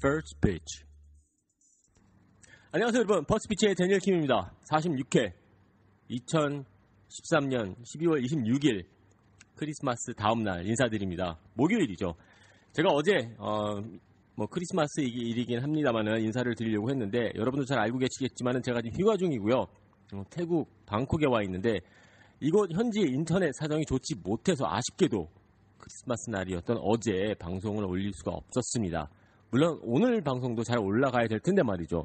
First pitch. 안녕하세요, 여러분. 퍼스피치의 데니엘 킴입니다. 46회 2013년 12월 26일 크리스마스 다음 날 인사드립니다. 목요일이죠. 제가 어제 어, 뭐 크리스마스 일이긴 합니다만은 인사를 드리려고 했는데 여러분도 잘 알고 계시겠지만은 제가 지금 휴가 중이고요. 어, 태국 방콕에 와 있는데 이곳 현지 인터넷 사정이 좋지 못해서 아쉽게도 크리스마스 날이었던 어제 방송을 올릴 수가 없었습니다. 물론 오늘 방송도 잘 올라가야 될 텐데 말이죠.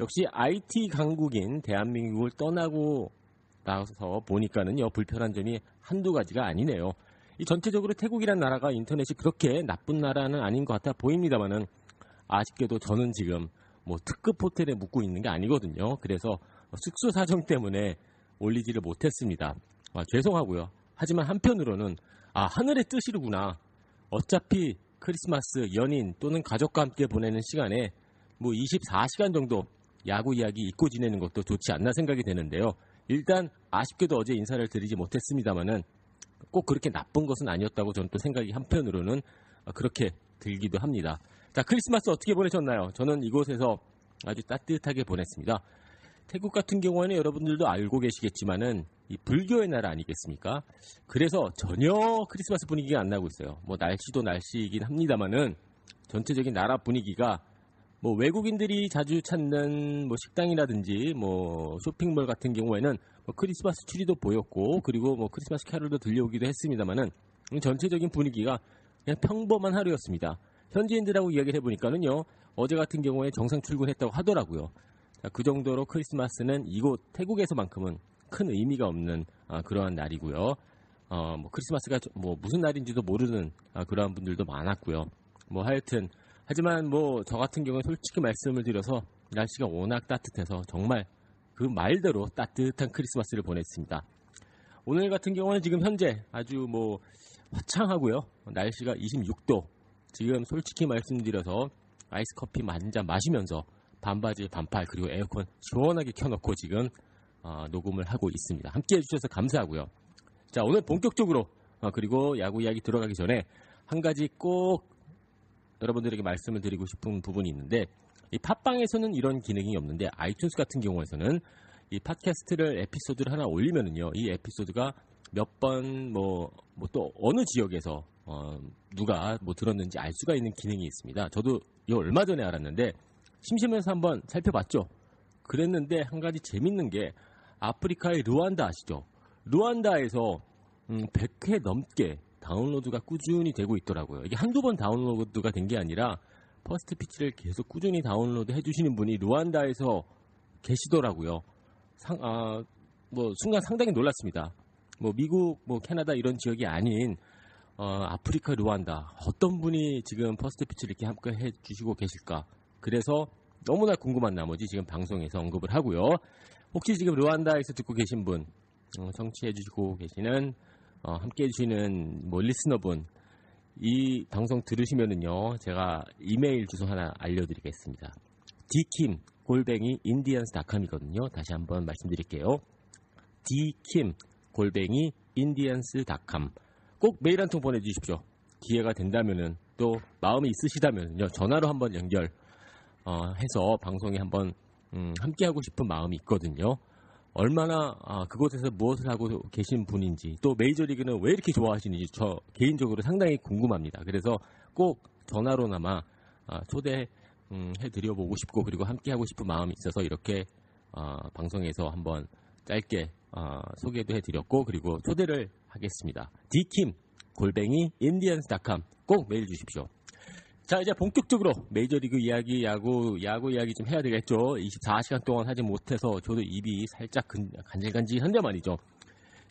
역시 IT 강국인 대한민국을 떠나고 나서 보니까는요 불편한 점이 한두 가지가 아니네요. 이 전체적으로 태국이란 나라가 인터넷이 그렇게 나쁜 나라는 아닌 것 같아 보입니다만은 아쉽게도 저는 지금 뭐 특급 호텔에 묵고 있는 게 아니거든요. 그래서 숙소 사정 때문에 올리지를 못했습니다. 아, 죄송하고요. 하지만 한편으로는 아 하늘의 뜻이로구나. 어차피 크리스마스 연인 또는 가족과 함께 보내는 시간에 뭐 24시간 정도 야구 이야기 잊고 지내는 것도 좋지 않나 생각이 되는데요. 일단 아쉽게도 어제 인사를 드리지 못했습니다만은 꼭 그렇게 나쁜 것은 아니었다고 저는 또 생각이 한편으로는 그렇게 들기도 합니다. 자, 크리스마스 어떻게 보내셨나요? 저는 이곳에서 아주 따뜻하게 보냈습니다. 태국 같은 경우에는 여러분들도 알고 계시겠지만은 이 불교의 나라 아니겠습니까? 그래서 전혀 크리스마스 분위기가 안 나고 있어요. 뭐 날씨도 날씨이긴 합니다만은 전체적인 나라 분위기가 뭐 외국인들이 자주 찾는 뭐 식당이라든지 뭐 쇼핑몰 같은 경우에는 뭐 크리스마스 트리도 보였고 그리고 뭐 크리스마스 캐롤도 들려오기도 했습니다만은 전체적인 분위기가 그냥 평범한 하루였습니다. 현지인들하고 이야기를 해보니까는요 어제 같은 경우에 정상 출근했다고 하더라고요. 자, 그 정도로 크리스마스는 이곳 태국에서만큼은 큰 의미가 없는 아, 그러한 날이고요. 어, 뭐 크리스마스가 뭐 무슨 날인지도 모르는 아, 그러한 분들도 많았고요. 뭐 하여튼 하지만 뭐 저 같은 경우는 솔직히 말씀을 드려서 날씨가 워낙 따뜻해서 정말 그 말대로 따뜻한 크리스마스를 보냈습니다. 오늘 같은 경우는 지금 현재 아주 뭐 화창하고요. 날씨가 26도. 지금 솔직히 말씀드려서 아이스 커피 한잔 마시면서 반바지, 반팔 그리고 에어컨 시원하게 켜놓고 지금 어, 녹음을 하고 있습니다. 함께 해주셔서 감사하고요. 자 오늘 본격적으로 어, 그리고 야구 이야기 들어가기 전에 한 가지 꼭 여러분들에게 말씀을 드리고 싶은 부분이 있는데 이 팟빵에서는 이런 기능이 없는데 아이튠스 같은 경우에서는 이 팟캐스트를 에피소드를 하나 올리면은요 이 에피소드가 몇 번 뭐 뭐 또 어느 지역에서 어, 누가 뭐 들었는지 알 수가 있는 기능이 있습니다. 저도 이 얼마 전에 알았는데 심심해서 한번 살펴봤죠. 그랬는데 한 가지 재밌는 게 아프리카의 루안다 아시죠? 루안다에서 음, 100회 넘게 다운로드가 꾸준히 되고 있더라고요. 이게 한두 번 다운로드가 된 게 아니라 퍼스트 피치를 계속 꾸준히 다운로드 해주시는 분이 루안다에서 계시더라고요. 상, 아, 뭐 순간 상당히 놀랐습니다. 뭐 미국, 뭐 캐나다 이런 지역이 아닌 어, 아프리카 루안다 어떤 분이 지금 퍼스트 피치를 이렇게 함께 해주시고 계실까? 그래서 너무나 궁금한 나머지 지금 방송에서 언급을 하고요. 혹시 지금 루안다에서 듣고 계신 분, 어, 청취해주시고 계시는 어, 함께 해주시는 뭐 listener분 이 방송 들으시면은요 제가 이메일 주소 하나 알려드리겠습니다. dkim 골뱅이 인디언스닷컴이거든요. 다시 한번 말씀드릴게요. dkim 골뱅이 인디언스닷컴 꼭 메일 한 통 보내주십시오. 기회가 된다면은 또 마음이 있으시다면요 전화로 한번 연결 어, 해서 방송에 한번 음, 함께 하고 싶은 마음이 있거든요. 얼마나 아, 그곳에서 무엇을 하고 계신 분인지 또 메이저리그는 왜 이렇게 좋아하시는지 저 개인적으로 상당히 궁금합니다. 그래서 꼭 전화로나마 아, 초대 음, 해드려보고 싶고 그리고 함께 하고 싶은 마음이 있어서 이렇게 아, 방송에서 한번 짧게 아, 소개도 해드렸고 그리고 초대를 하겠습니다. 디킴 골뱅이 인디언스닷컴 꼭 메일 주십시오. 자 이제 본격적으로 메이저리그 이야기 야구 야구 이야기 좀 해야 되겠죠. 24시간 동안 하지 못해서 저도 입이 살짝 근, 간질간질한데 말이죠.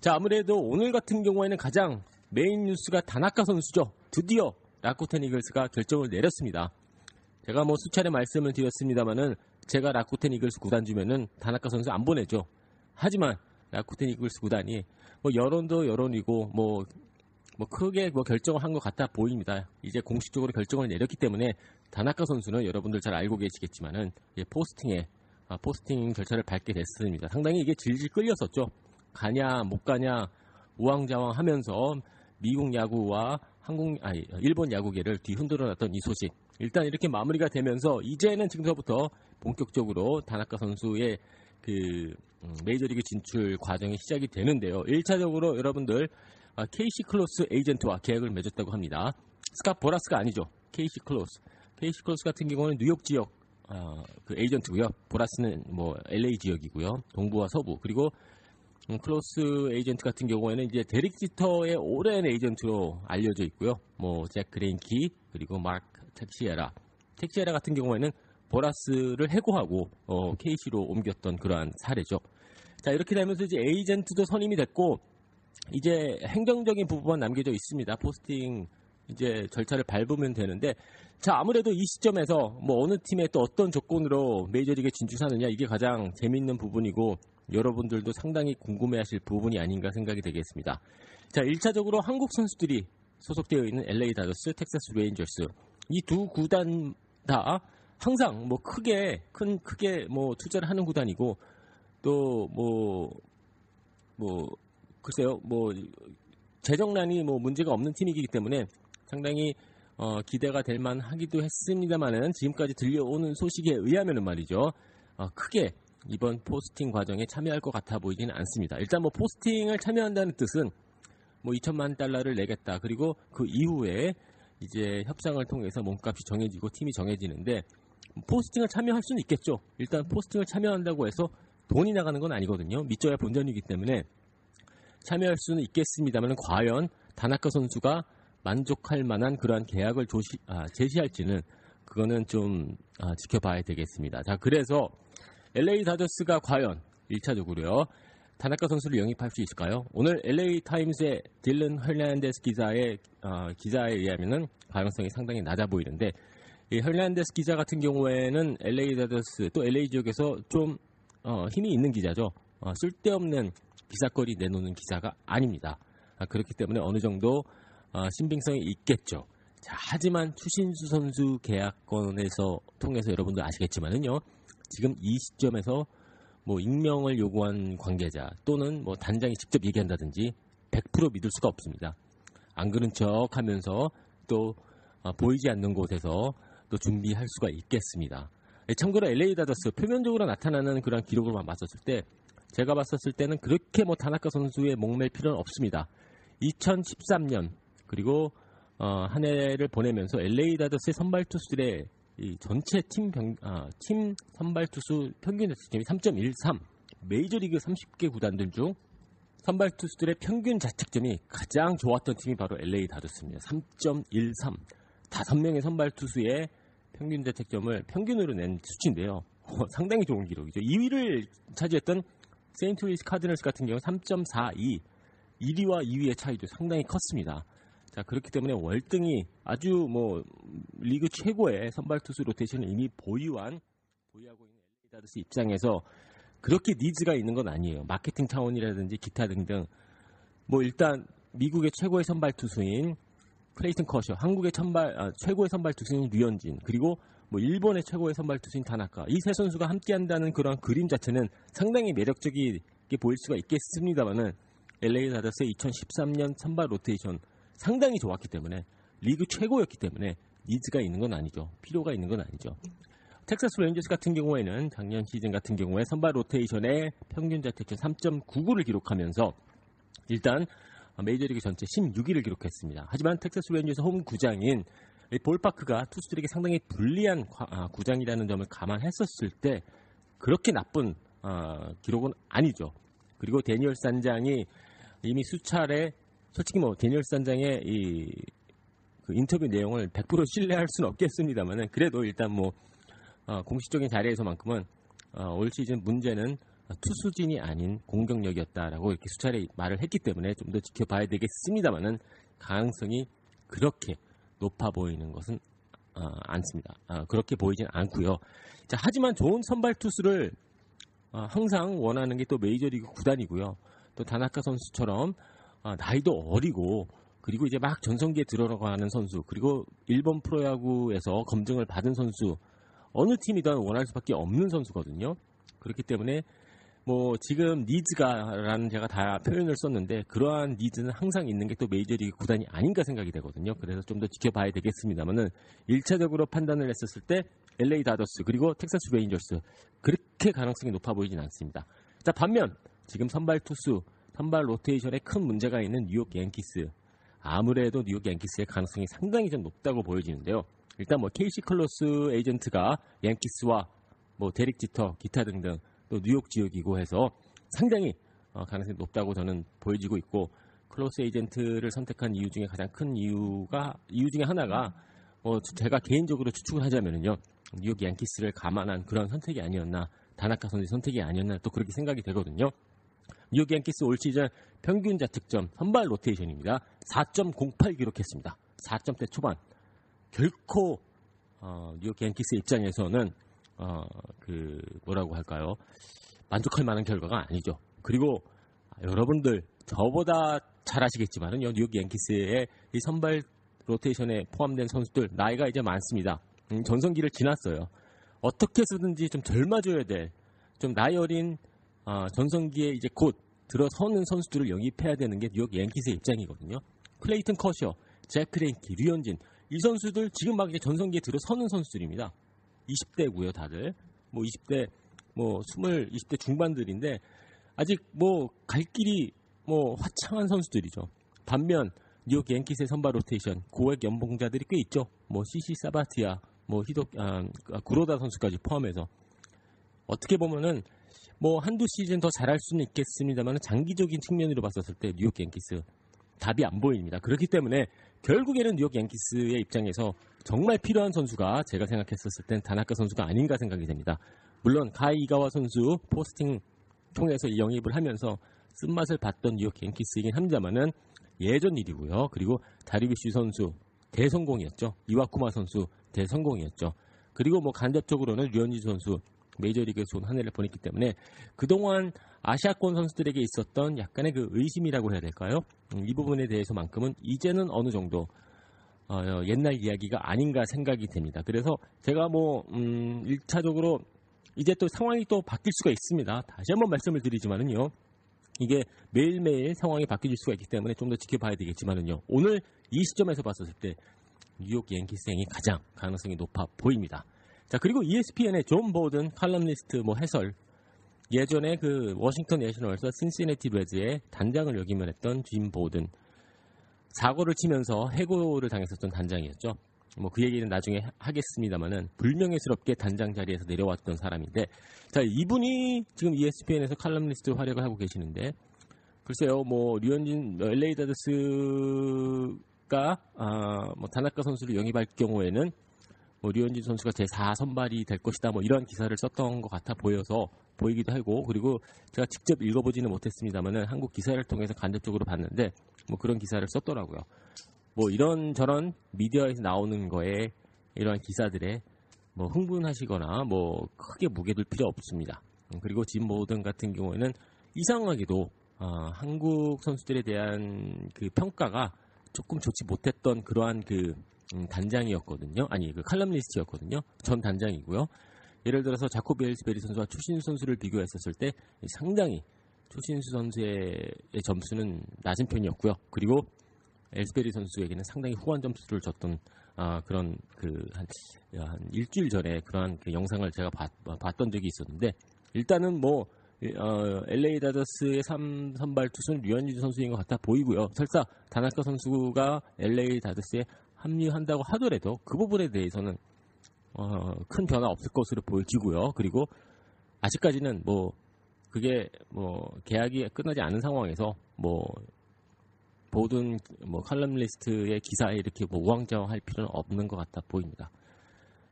자 아무래도 오늘 같은 경우에는 가장 메인 뉴스가 다나카 선수죠. 드디어 라쿠텐 이글스가 결정을 내렸습니다. 제가 뭐 수차례 말씀을 드렸습니다만은 제가 라쿠텐 이글스 구단 주면은 다나카 선수 안 보내죠. 하지만 라쿠텐 이글스 구단이 뭐 여론도 여론이고 뭐 뭐 크게 뭐 결정을 한 것 같아 보입니다. 이제 공식적으로 결정을 내렸기 때문에 다나카 선수는 여러분들 잘 알고 계시겠지만은 포스팅에 아, 포스팅 절차를 밟게 됐습니다. 상당히 이게 질질 끌렸었죠. 가냐 못 가냐 우왕좌왕 하면서 미국 야구와 한국 아니 일본 야구계를 뒤흔들어 놨던 이 소식 일단 이렇게 마무리가 되면서 이제는 지금서부터 본격적으로 다나카 선수의 그 음, 메이저리그 진출 과정이 시작이 되는데요. 1차적으로 여러분들 아, 케이시 클로스 에이전트와 계약을 맺었다고 합니다. 스카 보라스가 아니죠. KC 클로스. KC 클로스 같은 경우는 뉴욕 지역 어, 그 에이전트고요. 보라스는 뭐 LA 지역이고요. 동부와 서부. 그리고 음, 클로스 에이전트 같은 경우에는 이제 데릭 지터의 오랜 에이전트로 알려져 있고요. 뭐 잭 그레인키 그리고 마크 텍시에라. 텍시에라 같은 경우에는 보라스를 해고하고 어, 케이시로 옮겼던 그러한 사례죠. 자 이렇게 되면서 이제 에이전트도 선임이 됐고 이제 행정적인 부분만 남겨져 있습니다. 포스팅 이제 절차를 밟으면 되는데 자 아무래도 이 시점에서 뭐 어느 팀에 또 어떤 조건으로 메이저리그에 진출하느냐 이게 가장 재밌는 부분이고 여러분들도 상당히 궁금해하실 부분이 아닌가 생각이 되겠습니다. 자 1차적으로 한국 선수들이 소속되어 있는 LA 다저스, 텍사스 레인저스 이 두 구단 다 항상 뭐 크게 큰 크게 뭐 투자를 하는 구단이고 또 뭐뭐 뭐 글쎄요, 뭐 재정난이 뭐 문제가 없는 팀이기 때문에 상당히 어, 기대가 될 만하기도 했습니다만은 지금까지 들려오는 소식에 의하면은 말이죠, 어, 크게 이번 포스팅 과정에 참여할 것 같아 보이지는 않습니다. 일단 뭐 포스팅을 참여한다는 뜻은 뭐 2천만 달러를 내겠다. 그리고 그 이후에 이제 협상을 통해서 몸값이 정해지고 팀이 정해지는데 포스팅을 참여할 수는 있겠죠. 일단 포스팅을 참여한다고 해서 돈이 나가는 건 아니거든요. 밑져야 본전이기 때문에 참여할 수는 있겠습니다만 과연 다나카 선수가 만족할 만한 그러한 계약을 조시, 아, 제시할지는 그거는 좀 아, 지켜봐야 되겠습니다. 자, 그래서 LA 다저스가 과연 1차적으로요. 다나카 선수를 영입할 수 있을까요? 오늘 LA 타임스의 딜런 헐란데스 기자의 어, 기자에 의하면은 가능성이 상당히 낮아 보이는데 이 헐란데스 기자 같은 경우에는 LA 다저스 또 LA 지역에서 좀 어, 힘이 있는 기자죠. 어, 쓸데없는 기사거리 내놓는 기사가 아닙니다. 아, 그렇기 때문에 어느 정도 어, 신빙성이 있겠죠. 자, 하지만 추신수 선수 계약권에서 통해서 여러분들 아시겠지만은요. 지금 이 시점에서 뭐 익명을 요구한 관계자 또는 뭐 단장이 직접 얘기한다든지 100% 믿을 수가 없습니다. 안 그런 척 하면서 또 어, 보이지 않는 곳에서 또 준비할 수가 있겠습니다. 참고로 LA 다저스 표면적으로 나타나는 그런 기록을만 봤었을 때 제가 봤었을 때는 그렇게 뭐 다나카 선수의 목맬 필요는 없습니다. 2013년 그리고 어, 한 해를 보내면서 LA 다저스의 선발 투수들의 전체 팀, 병, 아, 팀 선발 투수 평균 자책점이 3.13 메이저리그 30개 구단들 중 선발 투수들의 평균 자책점이 가장 좋았던 팀이 바로 LA 다저스입니다. 3.13 다섯 명의 선발 투수의 평균 자책점을 평균으로 낸 수치인데요. 상당히 좋은 기록이죠. 2위를 차지했던 세인트루이스 카드널스 같은 경우 3.42 1위와 2위의 차이도 상당히 컸습니다. 자 그렇기 때문에 월등히 아주 뭐 리그 최고의 선발 투수 로테이션을 이미 보유한 보유하고 있는 LA 다저스 입장에서 그렇게 needs가 있는 건 아니에요. 마케팅 차원이라든지 기타 등등 뭐 일단 미국의 최고의 선발 투수인 클레이튼 커셔, 한국의 천발, 아, 최고의 선발 투수인 류현진, 그리고 뭐 일본의 최고의 선발 투수인 타나카 이 세 선수가 함께한다는 그런 그림 자체는 상당히 매력적이게 보일 수가 있겠습니다만은 LA 다저스의 2013년 선발 로테이션 상당히 좋았기 때문에 리그 최고였기 때문에 needs가 있는 건 아니죠. 필요가 있는 건 아니죠. 텍사스 레인저스 같은 경우에는 작년 시즌 같은 경우에 선발 로테이션에 평균 자책점 3.99를 기록하면서 일단 메이저리그 전체 16위를 기록했습니다. 하지만 텍사스 레인저스 홈 구장인 이 볼파크가 투수들에게 상당히 불리한 과- 아, 구장이라는 점을 감안했었을 때 그렇게 나쁜 아, 기록은 아니죠. 그리고 데니얼 산장이 이미 수차례 솔직히 뭐 데니얼 산장의 이 그 인터뷰 내용을 100% 신뢰할 수는 없겠습니다만은 그래도 일단 뭐 어, 공식적인 자리에서만큼은 어, 올 시즌 문제는 투수진이 아닌 공격력이었다라고 이렇게 수차례 말을 했기 때문에 좀 더 지켜봐야 되겠습니다만은 가능성이 그렇게 높아 보이는 것은 어, 않습니다. 어, 그렇게 보이진 않고요. 자, 하지만 좋은 선발 투수를 어, 항상 원하는 게 또 메이저리그 구단이고요. 또 다나카 선수처럼 어, 나이도 어리고 그리고 이제 막 전성기에 들어가는 선수 그리고 일본 프로야구에서 검증을 받은 선수 어느 팀이든 원할 수밖에 없는 선수거든요. 그렇기 때문에 뭐 지금 니즈가라는 제가 다 표현을 썼는데 그러한 니즈는 항상 있는 게 또 메이저리그 구단이 아닌가 생각이 되거든요. 그래서 좀 더 지켜봐야 되겠습니다만은 1차적으로 판단을 했었을 때 LA 다저스 그리고 텍사스 레인저스 그렇게 가능성이 높아 보이진 않습니다. 자 반면 지금 선발 투수 선발 로테이션에 큰 문제가 있는 뉴욕 양키스 아무래도 뉴욕 양키스의 가능성이 상당히 좀 높다고 보여지는데요. 일단 뭐 케이시 클로스 에이전트가 양키스와 뭐 데릭 지터 기타 등등 또 뉴욕 지역이고 해서 상당히 어, 가능성이 높다고 저는 보여지고 있고 클로스 에이전트를 선택한 이유 중에 가장 큰 이유가 이유 중에 하나가 어, 제가 개인적으로 추측을 하자면은요 뉴욕 양키스를 감안한 그런 선택이 아니었나 다나카 선수 선택이 아니었나 또 그렇게 생각이 되거든요. 뉴욕 양키스 올 시즌 평균 자책점 선발 로테이션입니다. 4.08 기록했습니다. 4점대 초반. 결코 어, 뉴욕 양키스 입장에서는 어, 그 뭐라고 할까요? 만족할 만한 결과가 아니죠. 그리고 여러분들 저보다 잘 아시겠지만은요 뉴욕 양키스의 이 선발 로테이션에 포함된 선수들 나이가 이제 많습니다. 음, 전성기를 지났어요. 어떻게 해서든지 좀 젊어져야 될 좀 나이 어린 어, 전성기에 이제 곧 들어서는 선수들을 영입해야 되는 게 뉴욕 양키스의 입장이거든요. 클레이튼 커셔, 잭 그레인키, 류현진 이 선수들 지금 막 이제 전성기에 들어서는 선수들입니다. 20대고요, 다들. 뭐 20대 뭐 20, 20대 중반들인데 아직 뭐 갈 길이 뭐 화창한 선수들이죠. 반면 뉴욕 양키스의 선발 로테이션 고액 연봉자들이 꽤 있죠. 뭐 시시 사바티아, 뭐 히도 아, 구로다 선수까지 포함해서 어떻게 보면은 뭐 한두 시즌 더 잘할 수는 있겠습니다만 장기적인 측면으로 봤었을 때 뉴욕 양키스 답이 안 보입니다. 그렇기 때문에 결국에는 뉴욕 양키스의 입장에서 정말 필요한 선수가 제가 생각했었을 땐 다나카 선수가 아닌가 생각이 됩니다. 물론 가이 이가와 선수 포스팅 통해서 이 영입을 하면서 쓴맛을 봤던 뉴욕 양키스이긴 합니다만은 예전 일이고요. 그리고 다리비쉬 선수 대성공이었죠. 이와쿠마 선수 대성공이었죠. 그리고 뭐 간접적으로는 류현진 선수 메이저리그에서 온 한 해를 보냈기 때문에 그동안 아시아권 선수들에게 있었던 약간의 그 의심이라고 해야 될까요? 음, 이 부분에 대해서만큼은 이제는 어느 정도 어, 옛날 이야기가 아닌가 생각이 됩니다. 그래서 제가 뭐 음, 1차적으로 이제 또 상황이 또 바뀔 수가 있습니다. 다시 한번 말씀을 드리지만은요. 이게 매일매일 상황이 바뀔 수가 있기 때문에 좀 더 지켜봐야 되겠지만은요. 오늘 이 시점에서 봤었을 때 뉴욕 양키스행이 가장 가능성이 높아 보입니다. 자, 그리고 ESPN의 존 보든 칼럼니스트 뭐 해설 예전에 그 워싱턴 내셔널스 신시내티 레즈의 단장을 역임을 했던 짐 보든 사고를 치면서 해고를 당했었던 단장이었죠. 뭐 그 얘기는 나중에 하겠습니다만은 불명예스럽게 단장 자리에서 내려왔던 사람인데 자 이분이 지금 ESPN에서 칼럼니스트 활약을 하고 계시는데 글쎄요 뭐 류현진 LA 다저스가 아, 뭐 다나카 선수를 영입할 경우에는 뭐 류현진 선수가 제 4 선발이 될 것이다 뭐 이런 기사를 썼던 것 같아 보여서 보이기도 하고 그리고 제가 직접 읽어보지는 못했습니다만은 한국 기사를 통해서 간접적으로 봤는데 뭐 그런 기사를 썼더라고요. 뭐 이런 저런 미디어에서 나오는 거에 이러한 기사들에 뭐 흥분하시거나 뭐 크게 무게둘 필요 없습니다. 음, 그리고 짐 모든 같은 경우에는 이상하게도 어, 한국 선수들에 대한 그 평가가 조금 좋지 못했던 그러한 그 음, 단장이었거든요. 아니 그 칼럼니스트였거든요. 전 단장이고요. 예를 들어서 자코비 엘스베리 선수와 추신수 선수를 비교했었을 때 상당히 추신수 선수의 점수는 낮은 편이었고요. 그리고 에스베리 선수에게는 상당히 후한 점수를 줬던 아, 그런 그한 한 일주일 전에 그러한 그 영상을 제가 봤, 봤던 적이 있었는데 일단은 뭐 어, LA 다저스의 3 선발 투수는 류현진 선수인 것 같아 보이고요. 설사 다나카 선수가 LA 다저스에 합류한다고 하더라도 그 부분에 대해서는 어, 큰 변화 없을 것으로 보여지고요. 그리고 아직까지는 뭐 그게 뭐 계약이 끝나지 않은 상황에서 뭐 모든 뭐 칼럼리스트의 기사에 이렇게 뭐 우왕좌왕할 필요는 없는 것 같아 보입니다.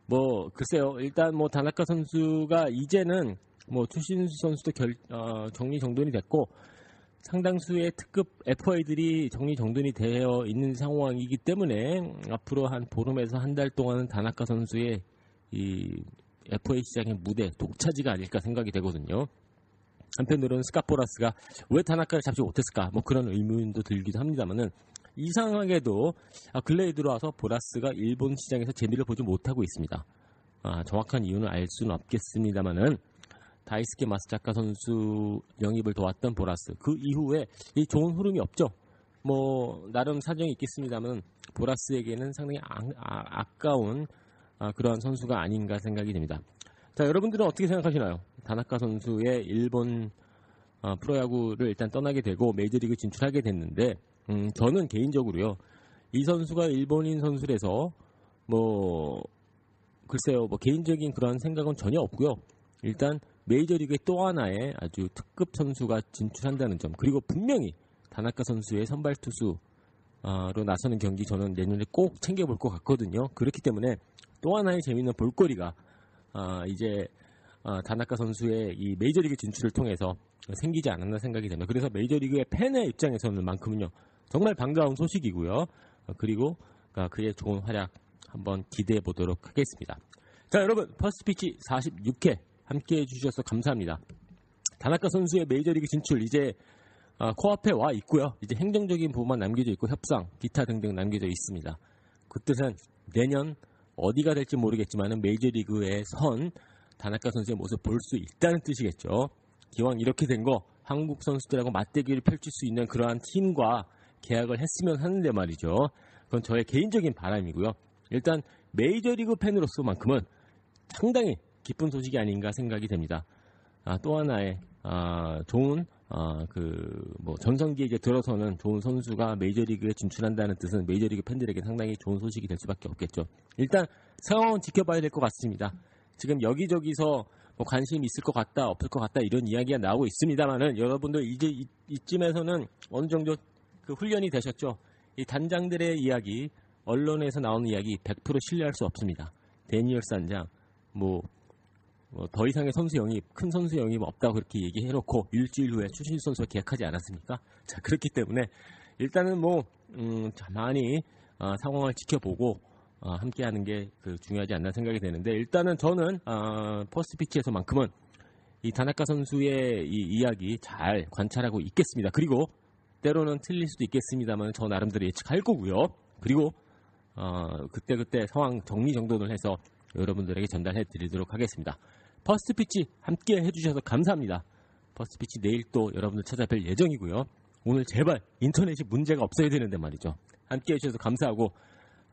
뭐 글쎄요. 일단 뭐 다나카 선수가 이제는 뭐 추신수 선수도 결, 어, 정리 정돈이 됐고 상당수의 특급 FA들이 정리 정돈이 되어 있는 상황이기 때문에 앞으로 한 보름에서 한 달 동안은 다나카 선수의 이 FA 시장의 무대 독차지가 아닐까 생각이 되거든요. 한편으로는 스카포라스가 왜 타나카를 잡지 못했을까 뭐 그런 의문도 들기도 합니다만은 이상하게도 아, 근래에 들어와서 보라스가 일본 시장에서 재미를 보지 못하고 있습니다. 아, 정확한 이유는 알 수는 없겠습니다만은 다이스케 마스자카 선수 영입을 도왔던 보라스 그 이후에 이 좋은 흐름이 없죠. 뭐 나름 사정이 있겠습니다만 보라스에게는 상당히 아, 까운 아, 그러한 선수가 아닌가 생각이 됩니다. 자 여러분들은 어떻게 생각하시나요? 다나카 선수의 일본 어, 프로야구를 일단 떠나게 되고 메이저리그 진출하게 됐는데 음, 저는 개인적으로요 이 선수가 일본인 선수라서 뭐 글쎄요 뭐 개인적인 그런 생각은 전혀 없고요 일단 메이저리그의 또 하나의 아주 특급 선수가 진출한다는 점 그리고 분명히 다나카 선수의 선발 투수로 나서는 경기 저는 내년에 꼭 챙겨볼 것 같거든요 그렇기 때문에 또 하나의 재미있는 볼거리가 아, 이제 어, 다나카 선수의 이 메이저리그 진출을 통해서 생기지 않았나 생각이 됩니다. 그래서 메이저리그의 팬의 입장에서는 만큼은요 정말 반가운 소식이고요. 어, 그리고 어, 그의 좋은 활약 한번 기대해 보도록 하겠습니다. 자 여러분 퍼스트 피치 46회 함께 해 주셔서 감사합니다. 다나카 선수의 메이저리그 진출 이제 어, 코앞에 와 있고요. 이제 행정적인 부분만 남겨져 있고 협상, 기타 등등 남겨져 있습니다. 그 뜻은 내년 어디가 될지 모르겠지만 메이저리그의 선 다나카 선수의 모습 볼 수 있다는 뜻이겠죠. 기왕 이렇게 된 거 한국 선수들하고 맞대결을 펼칠 수 있는 그러한 팀과 계약을 했으면 하는데 말이죠. 그건 저의 개인적인 바람이고요. 일단 메이저리그 팬으로서만큼은 상당히 기쁜 소식이 아닌가 생각이 됩니다. 아, 또 하나의 아, 좋은 아, 그뭐 전성기에 들어서는 좋은 선수가 메이저리그에 진출한다는 뜻은 메이저리그 팬들에게 상당히 좋은 소식이 될 수밖에 없겠죠. 일단 상황은 지켜봐야 될 것 같습니다. 지금 여기저기서 뭐 관심이 있을 것 같다, 없을 것 같다 이런 이야기가 나오고 있습니다만은 여러분들 이제 이, 이쯤에서는 어느 정도 그 훈련이 되셨죠. 이 단장들의 이야기, 언론에서 나오는 이야기 100% 신뢰할 수 없습니다. 대니얼스 단장, 뭐, 뭐 더 이상의 선수 영입, 큰 선수 영입 없다고 그렇게 얘기해놓고 일주일 후에 추신수 선수가 계약하지 않았습니까? 자 그렇기 때문에 일단은 뭐 음, 많이 어, 상황을 지켜보고 어, 함께하는 게 그 중요하지 않나 생각이 되는데 일단은 저는 어, 퍼스트 피치에서만큼은 이 다나카 선수의 이 이야기 잘 관찰하고 있겠습니다. 그리고 때로는 틀릴 수도 있겠습니다만 저 나름대로 예측할 거고요. 그리고 어, 그때 그때 상황 정리 정돈을 해서 여러분들에게 전달해 드리도록 하겠습니다. 퍼스트 피치 함께 해주셔서 감사합니다. 퍼스트 피치 내일 또 여러분들 찾아뵐 예정이고요. 오늘 제발 인터넷이 문제가 없어야 되는데 말이죠. 함께 해주셔서 감사하고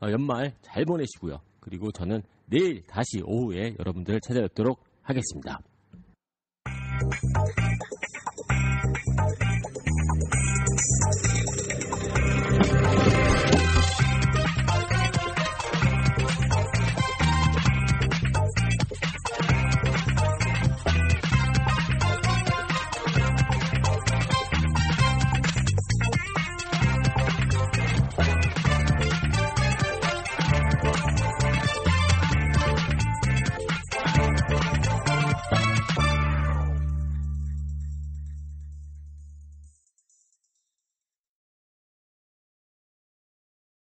어, 연말 잘 보내시고요. 그리고 저는 내일 다시 오후에 여러분들을 찾아뵙도록 하겠습니다.